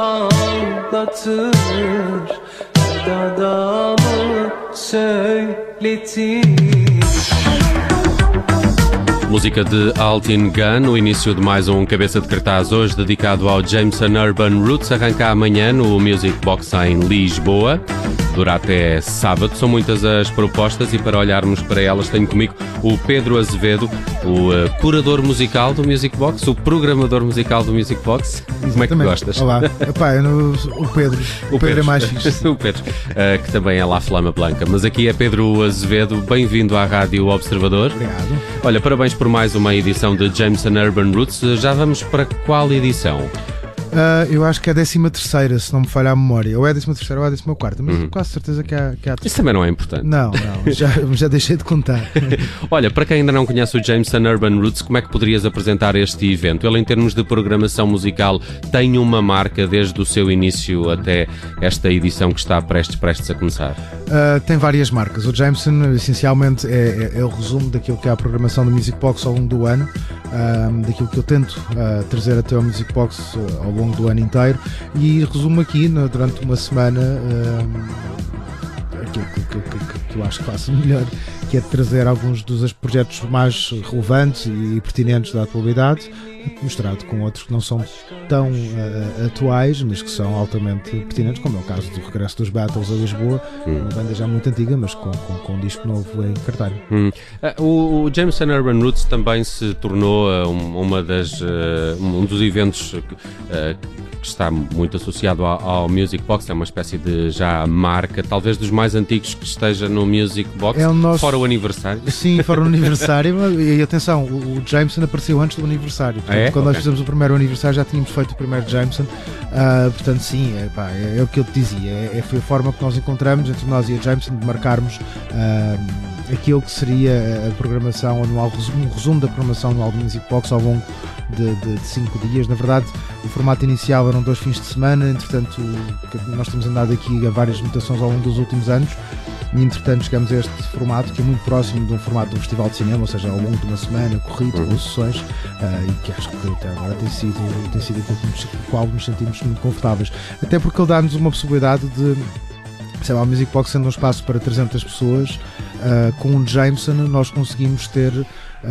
ağlatır Dert adamı söyletir Música de Altin Gun, o início de mais um Cabeça de Cartaz, hoje dedicado ao Jameson Urban Roots. Arranca amanhã no Music Box em Lisboa. Dura até sábado. São muitas as propostas e para olharmos para elas tenho comigo o Pedro Azevedo, o eh, curador musical do Music Box, o programador musical do Music Box. Como é que gostas? Olá, Epá, o Pedro. O, Pedro, é mais fixe. o Pedro, eh, que também é lá Flama Blanca. Mas aqui é Pedro Azevedo, bem-vindo à Rádio Observador. Obrigado. Olha, parabéns por mais uma edição de Jameson Urban Roots. Já vamos para qual edição? Ah, eu acho que é a 13 terceira, se não me falha a memória. Ou é a 13 terceira ou é a 14 quarta, mas quase certeza que há, que há Isso também não é importante. Não, não, já, já deixei de contar. Olha, para quem ainda não conhece o Jameson Urban Roots, como é que poderias apresentar este evento? Ele, em termos de programação musical, tem uma marca desde o seu início até esta edição que está prestes, prestes a começar. Uh, tem várias marcas. O Jameson, essencialmente, é, é- é o resumo daquilo que é a programação do Music Box ao longo do ano, um, daquilo que eu tento uh, trazer até ao Music Box uh, ao longo do ano inteiro, e resumo aqui, no- durante uma semana, aquilo que, que- que- que- que eu acho que faço melhor, que é trazer alguns dos projetos mais relevantes e pertinentes da atualidade, misturado com outros que não são tão uh, atuais, mas que são altamente pertinentes, como é o caso do regresso dos Battles a Lisboa, uma banda já muito antiga, mas com, com, com um disco novo em cartaz. Hum. Ah, O, o Jameson Urban Roots também se tornou ah, um- uma das, um dos eventos ah, que está muito associado ao, ao Music Box, é uma espécie de já marca, talvez dos mais antigos que esteja no Music Box, É o nosso- fora o aniversário. Sim, fora o aniversário, mas- e atenção, o, o Jameson apareceu antes do aniversário. Portanto, é? Quando nós Ok. fizemos o primeiro aniversário já tínhamos feito o primeiro Jameson. Ah, portanto, sim, é, pá, é, é o que eu te dizia. É, é- foi a forma que nós encontramos entre nós e a Jameson de marcarmos ah, aquilo que seria a programação anual, um resumo da programação anual do Music Box ao longo de, de- de cinco dias. Na verdade, o formato inicial eram dois fins de semana, entretanto, nós temos andado aqui a várias mutações ao longo dos últimos anos. E entretanto chegamos a este formato que é muito próximo de um formato de um festival de cinema, ou seja, ao longo de uma semana, corrido, com sessões, ah, e que acho que até agora tem sido, tem sido aquilo com o qual nos sentimos muito confortáveis. Até porque ele dá-nos uma possibilidade de, sei lá, o Music Box sendo um espaço para 300 pessoas, ah, com o Jameson nós conseguimos ter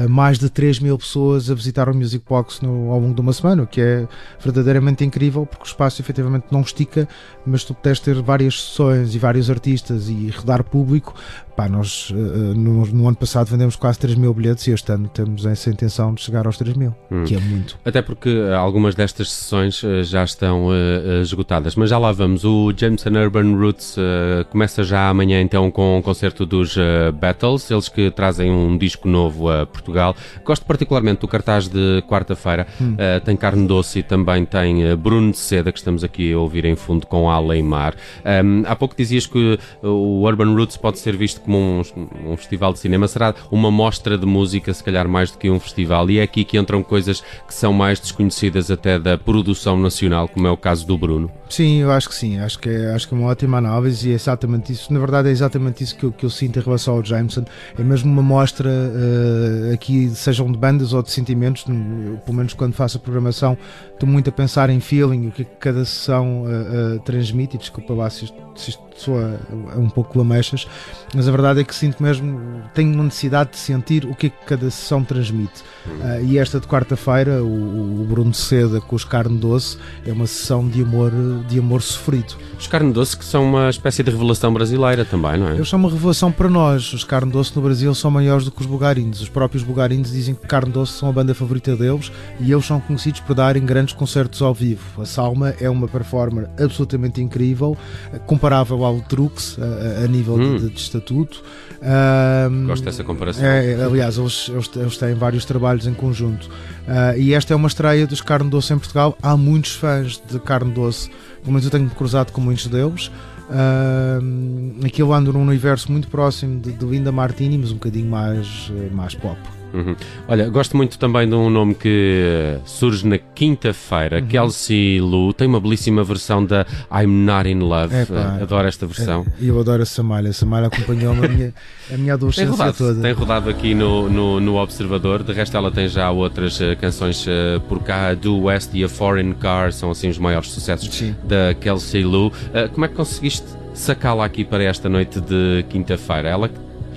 mais de 3 mil pessoas a visitar o Music Box no, ao longo de uma semana, o que é verdadeiramente incrível, porque o espaço efetivamente não estica, mas tu puderes ter várias sessões e vários artistas e rodar público. Pá, nós ah, ah, no, no ano passado vendemos quase 3 mil bilhetes e este ano temos essa intenção de chegar aos 3 mil, que é muito. Até porque algumas destas sessões já estão ah, esgotadas. Mas já lá vamos. O Jameson Urban Roots ah, começa já amanhã então com um concerto dos ah, Battles, eles que trazem um disco novo a Portugal. Gosto particularmente do cartaz de quarta-feira. Ah, tem Carne Doce e também tem ah, Bruno de Seda, que estamos aqui a ouvir em fundo com Aleimar. Ahm, há pouco dizias que o Urban Roots pode ser visto como um, um festival de cinema. Será uma mostra de música, se calhar mais do que um festival. E é aqui que entram coisas que são mais desconhecidas até da produção nacional, como é o caso do Bruno. Sim, eu acho que sim, acho que é, acho que é uma ótima análise e é exatamente isso. Na verdade, é exatamente isso que eu, que eu sinto em relação ao Jameson. É mesmo uma mostra eh, aqui, sejam de bandas ou de sentimentos. Eu, pelo menos quando faço a programação, estou muito a pensar em feeling, o que é cada sessão eh, eh, transmite. E desculpa lá se isto, se isto soa um pouco lamechas, mas a verdade é que sinto mesmo, tenho uma necessidade de sentir o que é que cada sessão transmite. Uh, e esta de quarta-feira, o, o, Bruno Seda com os Carne Doce, é uma sessão de amor, de amor sofrido. Os Carne Doce que são uma espécie de revelação brasileira também, não é? Eles são uma revelação para nós. Os Carne Doce no Brasil são maiores do que os Bugarins. Os próprios Bugarins dizem que Carne Doce são a banda favorita deles e eles são conhecidos por darem grandes concertos ao vivo. A Salma é uma performer absolutamente incrível, comparável ao Trux a, a nível hum. de, de, estatuto. Um, Gosto dessa comparação. É, aliás, eles, eles, têm vários trabalhos em conjunto. Uh, e esta é uma estreia dos Carne Doce em Portugal. Há muitos fãs de Carne Doce, pelo menos eu tenho cruzado com muitos deles. Uh, aquilo anda num universo muito próximo de, de Linda Martini, mas um bocadinho mais, eh, mais pop. Uhum. Olha, gosto muito também de um nome que eh, surge na quinta-feira. Uhum. Kelsey Lu tem uma belíssima versão da I'm Not in Love. Adoro esta versão. É, eu adoro essa malha. Essa malha acompanhou-me a minha, a minha adolescência tem rodado, toda. Tem rodado aqui no, no, no, Observador. De resto, ela tem já outras uh, canções uh, por cá. Do West e A Foreign Car são assim os maiores sucessos Sim. da Kelsey Lu. Uh, como é que conseguiste sacá-la aqui para esta noite de quinta-feira? Ela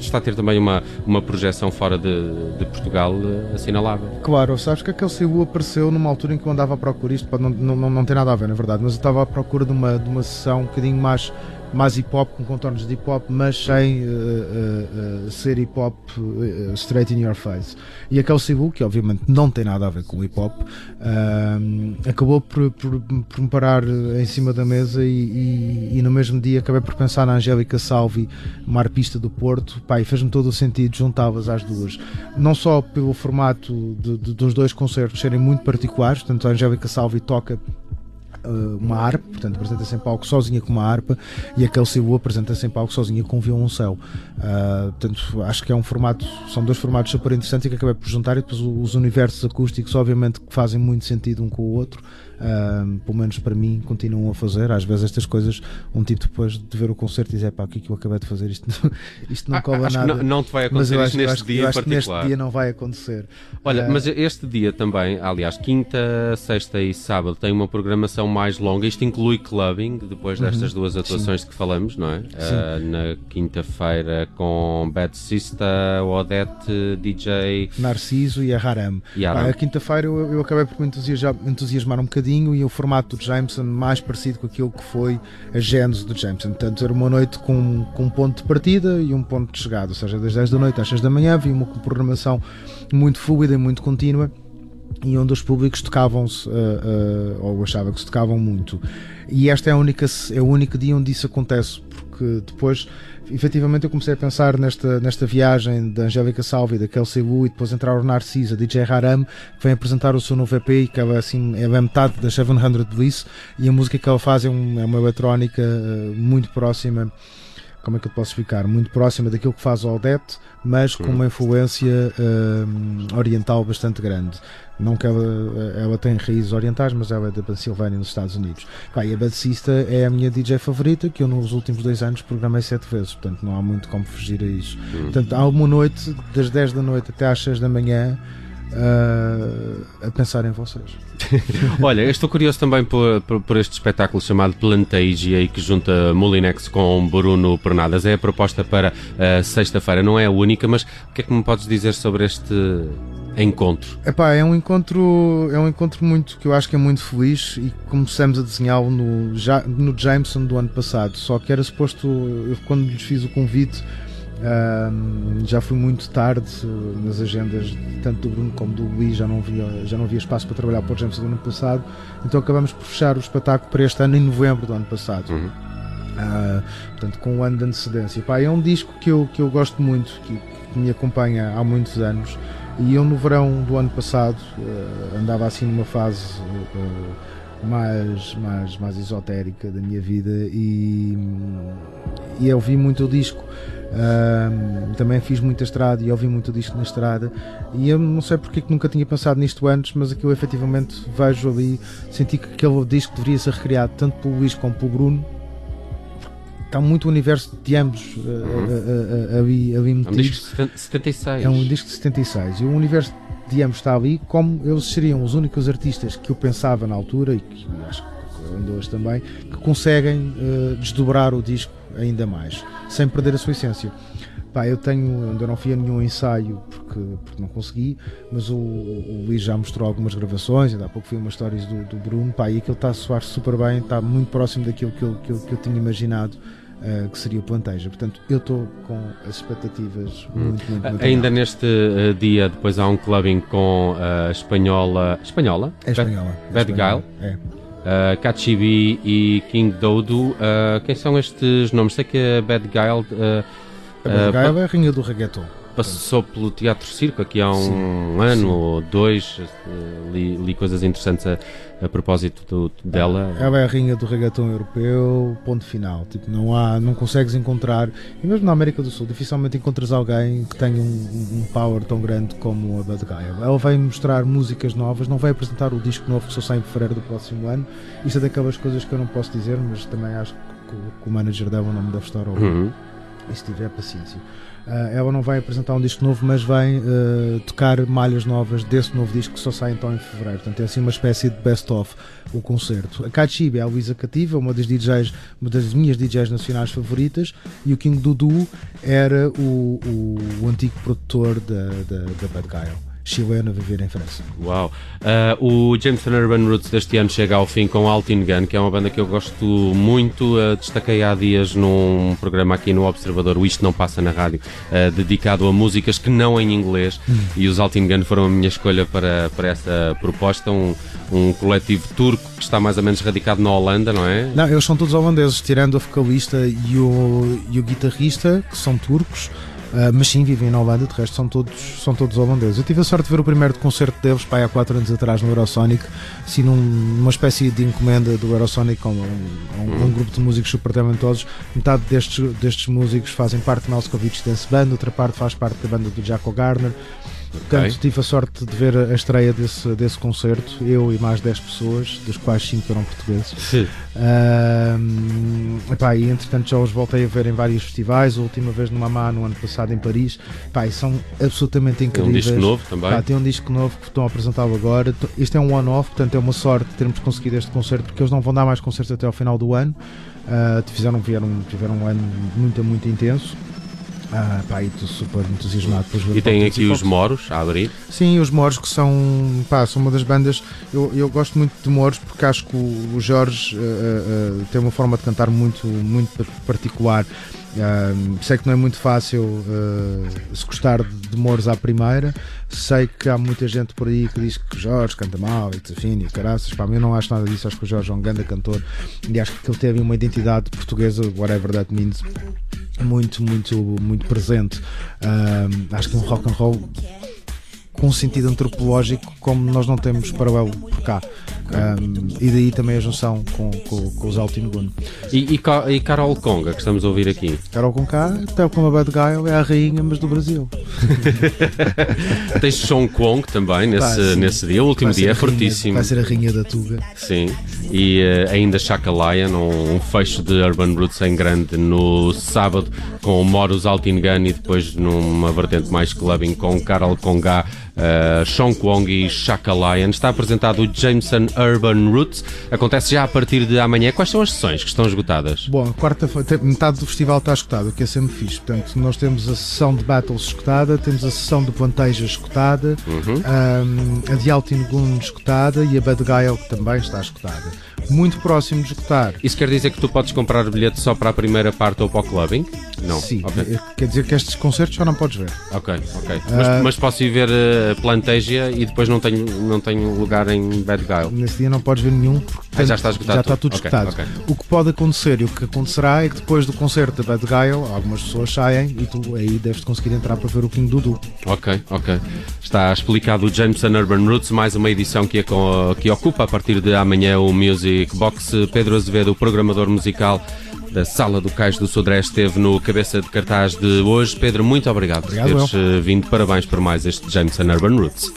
está a ter também uma, uma projeção fora de, de Portugal uh, assinalável. Claro, sabes que aquele Cebu apareceu numa altura em que eu andava à procura, isto não, não, não ter nada a ver, na verdade, mas eu estava à procura de uma, de uma sessão um bocadinho mais mais hip hop, com contornos de hip hop, mas sem uh, uh, ser hip hop straight in your face. E aquele Cebu, que obviamente não tem nada a ver com hip hop, acabou por, por, por, me parar em cima da mesa e, e, e, no mesmo dia acabei por pensar na Angélica Salvi, uma arpista do Porto, pá, e fez-me todo o sentido juntá-las às duas. Não só pelo formato de, de, dos dois concertos serem muito particulares, portanto a Angélica Salvi toca uma harpa, portanto apresenta-se em palco sozinha com uma harpa e a Kelsey Wu apresenta-se em palco sozinha com um violoncelo. Uh, portanto, acho que é um formato, são dois formatos super interessantes que acabei por juntar e depois os universos acústicos obviamente que fazem muito sentido um com o outro uh, pelo menos para mim, continuam a fazer. Às vezes estas coisas, um tipo depois de ver o concerto diz: é pá, o que é que eu acabei de fazer? Isto, isto não ah, cola nada. Não, não, te vai acontecer mas acho, neste eu dia acho neste dia não vai acontecer. Olha, uh, mas este dia também, aliás, quinta, sexta e sábado, tem uma programação mais longa. Isto inclui clubbing, depois uhum. destas duas atuações sim. que falamos, não é? Uh, na quinta-feira com Bad Sista, Odete, DJ Narciso e a Haram. E Pá, a quinta-feira eu, eu acabei por me entusiasmar, entusiasmar um bocadinho e o formato do Jameson mais parecido com aquilo que foi a gênese do Jameson. Portanto, era uma noite com, com um ponto de partida e um ponto de chegada, ou seja, das 10 da noite às 6 da manhã havia uma programação muito fluida e muito contínua e onde os públicos tocavam-se, uh, uh, ou achava que se tocavam muito. E esta é, a única, é o único dia onde isso acontece, porque depois efetivamente eu comecei a pensar nesta, nesta viagem da Angélica Salvi, da Kelsey Wu e depois entrar o Narcisa, DJ Haram, que vem apresentar o seu novo EP e que ela, assim, é a metade da 700 Bliss e a música que ela faz é, um, é uma eletrónica uh, muito próxima como é que eu posso explicar? Muito próxima daquilo que faz o Odette, mas com uma influência uh, oriental bastante grande. Não que ela, ela tem raízes orientais, mas ela é da Pensilvânia, nos Estados Unidos. Pá, e a Bassista é a minha DJ favorita, que eu nos últimos dois anos programei sete vezes, portanto não há muito como fugir a isso. Hum. Portanto, há uma noite, das 10 da noite até às 6 da manhã, uh, a pensar em vocês. Olha, eu estou curioso também por, por, por, este espetáculo chamado Plantagia e que junta Molinex com Bruno Pernadas. É a proposta para uh, sexta-feira, não é a única, mas o que é que me podes dizer sobre este encontro? Epá, é um encontro é um encontro muito que eu acho que é muito feliz e começamos a desenhá-lo no, no Jameson do ano passado. Só que era suposto, eu, quando lhes fiz o convite, já fui muito tarde nas agendas tanto do Bruno como do Luís, já não havia, já não havia espaço para trabalhar para o Jameson do ano passado, então acabamos por fechar o espetáculo para este ano em novembro do ano passado. Uhum. Uh, portanto, com um ano de antecedência. Pá, é um disco que eu, que eu gosto muito, que, que me acompanha há muitos anos. E eu no verão do ano passado uh, andava assim numa fase uh, mais, mais, mais esotérica da minha vida e, e eu vi muito o disco. Uh, também fiz muita estrada e ouvi muito disco na estrada e eu não sei porque que nunca tinha pensado nisto antes, mas aquilo efetivamente vejo ali, senti que aquele disco deveria ser recriado tanto pelo Luís como pelo Bruno está muito o universo de ambos uh, uh, uh, ali, ali metido. É um disco de 76. É um disco de 76. E o universo de ambos está ali, como eles seriam os únicos artistas que eu pensava na altura, e que acho que ainda hoje também, que conseguem desdobrar o disco ainda mais, sem perder a sua essência. Pá, eu tenho, ainda não fui a nenhum ensaio porque, porque não consegui, mas o, o Luís já mostrou algumas gravações, ainda há pouco fui umas histórias do, do Bruno, pá, e aquilo está a soar super bem, está muito próximo daquilo que eu, que eu, que eu tinha imaginado. Uh, que seria o Planteja. Portanto, eu estou com as expectativas hum. muito, muito, muito Ainda neste uh, dia, depois há um clubbing com a espanhola. Espanhola? É espanhola. Bad, é Bad É. Uh, Kachibi e King Dodo. Uh, quem são estes nomes? Sei que a Bad Guile. Uh, a Bad Guile é a rainha do reggaeton passou pelo Teatro Circo aqui há um sim, ano sim. ou dois, eh, li, li coisas interessantes a, a propósito do, dela. Ela é a rainha do reggaeton europeu, ponto final. Tipo, não há, não consegues encontrar, e mesmo na América do Sul, dificilmente encontras alguém que tenha um, um power tão grande como a Bad Guy. Ela vai mostrar músicas novas, não vai apresentar o disco novo que só sai em fevereiro do próximo ano. Isso é daquelas coisas que eu não posso dizer, mas também acho que, que o manager dela não me deve estar a ouvir. Uhum. E se tiver paciência. Uh, ela não vai apresentar um disco novo, mas vai uh, tocar malhas novas desse novo disco que só sai então em fevereiro. Portanto, é assim uma espécie de best-of o concerto. A Kachibi é a Luísa Cativa, uma das DJs, uma das minhas DJs nacionais favoritas, e o King Dudu era o, o, o antigo produtor da, da, da Bad Guy chileno a viver em França. Uau! Uh, o Jameson Urban Roots deste ano chega ao fim com Altin Gun, que é uma banda que eu gosto muito. Uh, destaquei há dias num programa aqui no Observador, o Isto Não Passa na Rádio, uh, dedicado a músicas que não em inglês, hum. e os Altin Gun foram a minha escolha para, para essa proposta. Um, um coletivo turco que está mais ou menos radicado na Holanda, não é? Não, eles são todos holandeses, tirando a vocalista e o, e o guitarrista, que são turcos. Uh, mas sim, vivem na Holanda, de resto são todos, são todos holandeses. Eu tive a sorte de ver o primeiro concerto deles pai, há 4 anos atrás no Eurosonic, assim num, numa espécie de encomenda do Eurosonic com um, um, um, grupo de músicos super talentosos. Metade destes, destes músicos fazem parte do Moscovitch Dance Band, outra parte faz parte da banda do Jaco Garner. Portanto, okay. tive a sorte de ver a estreia desse, desse concerto, eu e mais 10 pessoas, das quais 5 eram portugueses. Sim. Uh, epá, e entretanto já os voltei a ver em vários festivais, a última vez no Mamá no ano passado em Paris. Epá, são absolutamente incríveis. Tem um disco novo também. Epá, tem um disco novo que estão a apresentá-lo agora. Isto é um one-off, portanto é uma sorte termos conseguido este concerto, porque eles não vão dar mais concertos até ao final do ano. Uh, fizeram, vieram, tiveram um ano muito, muito intenso. Ah, pá, estou super entusiasmado por ver E tem aqui os Moros a abrir? Sim, os Moros que são, pá, são uma das bandas. Eu, eu gosto muito de Moros porque acho que o, o Jorge uh, uh, tem uma forma de cantar muito, muito particular. Uh, sei que não é muito fácil uh, se gostar de Mouros à primeira. Sei que há muita gente por aí que diz que o Jorge canta mal e desafina e caraças. Pá, eu não acho nada disso. Acho que o Jorge é um grande cantor e acho que ele teve uma identidade portuguesa, whatever that means, muito, muito, muito presente. Uh, acho que um rock and roll com um sentido antropológico como nós não temos paralelo por cá. Um, e daí também a junção com, com, com os Altin Gun. E, e, e, Carol Conga, que estamos a ouvir aqui? Carol Conga, tal como a Bad Guy, é a rainha, mas do Brasil. Tens Sean Kwong também nesse, Pá, nesse dia. O último dia é fortíssimo. Vai ser a rainha da Tuga. Sim. E uh, ainda Chaka Lion, um, um, fecho de Urban Roots em grande no sábado, com o Moros Altin Gun e depois numa vertente mais clubbing com Carol Conga uh, Sean Kwong e Shaka Lion. Está apresentado o Jameson Urban Roots. Acontece já a partir de amanhã. Quais são as sessões que estão esgotadas? Bom, quarta-feira, metade do festival está esgotado, o que é sempre fixe. Portanto, nós temos a sessão de Battles esgotada, temos a sessão de Planteja esgotada, uhum. um, a de Altingun esgotada e a Bad que também está esgotada muito próximo de esgotar. Isso quer dizer que tu podes comprar bilhete só para a primeira parte ou para o clubbing? Não. Sim, okay. quer dizer que estes concertos já não podes ver. Ok, ok. Uh, mas, mas, posso ir ver uh, Plantegia e depois não tenho, não tenho lugar em Bad Guile? Nesse dia não podes ver nenhum porque ah, já está esgotado. Já está tudo okay, esgotado. Okay. O que pode acontecer e o que acontecerá é que depois do concerto da Bad Guile algumas pessoas saem e tu aí deves conseguir entrar para ver o King Dudu. Ok, ok. Está explicado o Jameson Urban Roots, mais uma edição que, é com, que ocupa a partir de amanhã o Music de kickboxe. Pedro Azevedo, o programador musical da Sala do Cais do Sodré, esteve no cabeça de cartaz de hoje. Pedro, muito obrigado, obrigado por teres eh, vindo. Parabéns por mais este Jameson Urban Roots.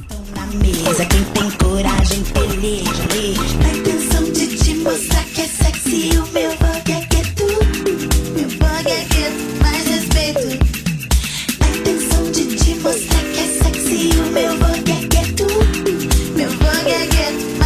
Meu bug é get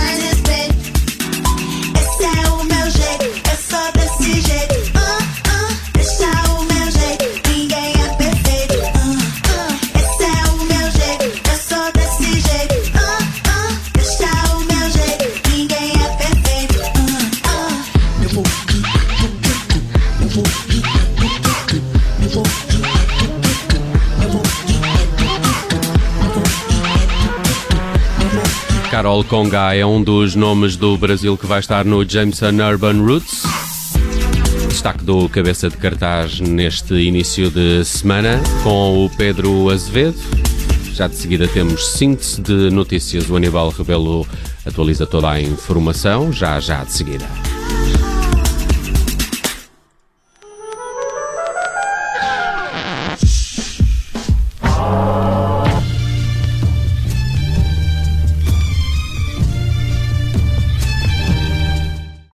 Carol Conga é um dos nomes do Brasil que vai estar no Jameson Urban Roots. Destaque do cabeça de cartaz neste início de semana com o Pedro Azevedo. Já de seguida temos síntese de notícias. O Aníbal Rebelo atualiza toda a informação, já já de seguida.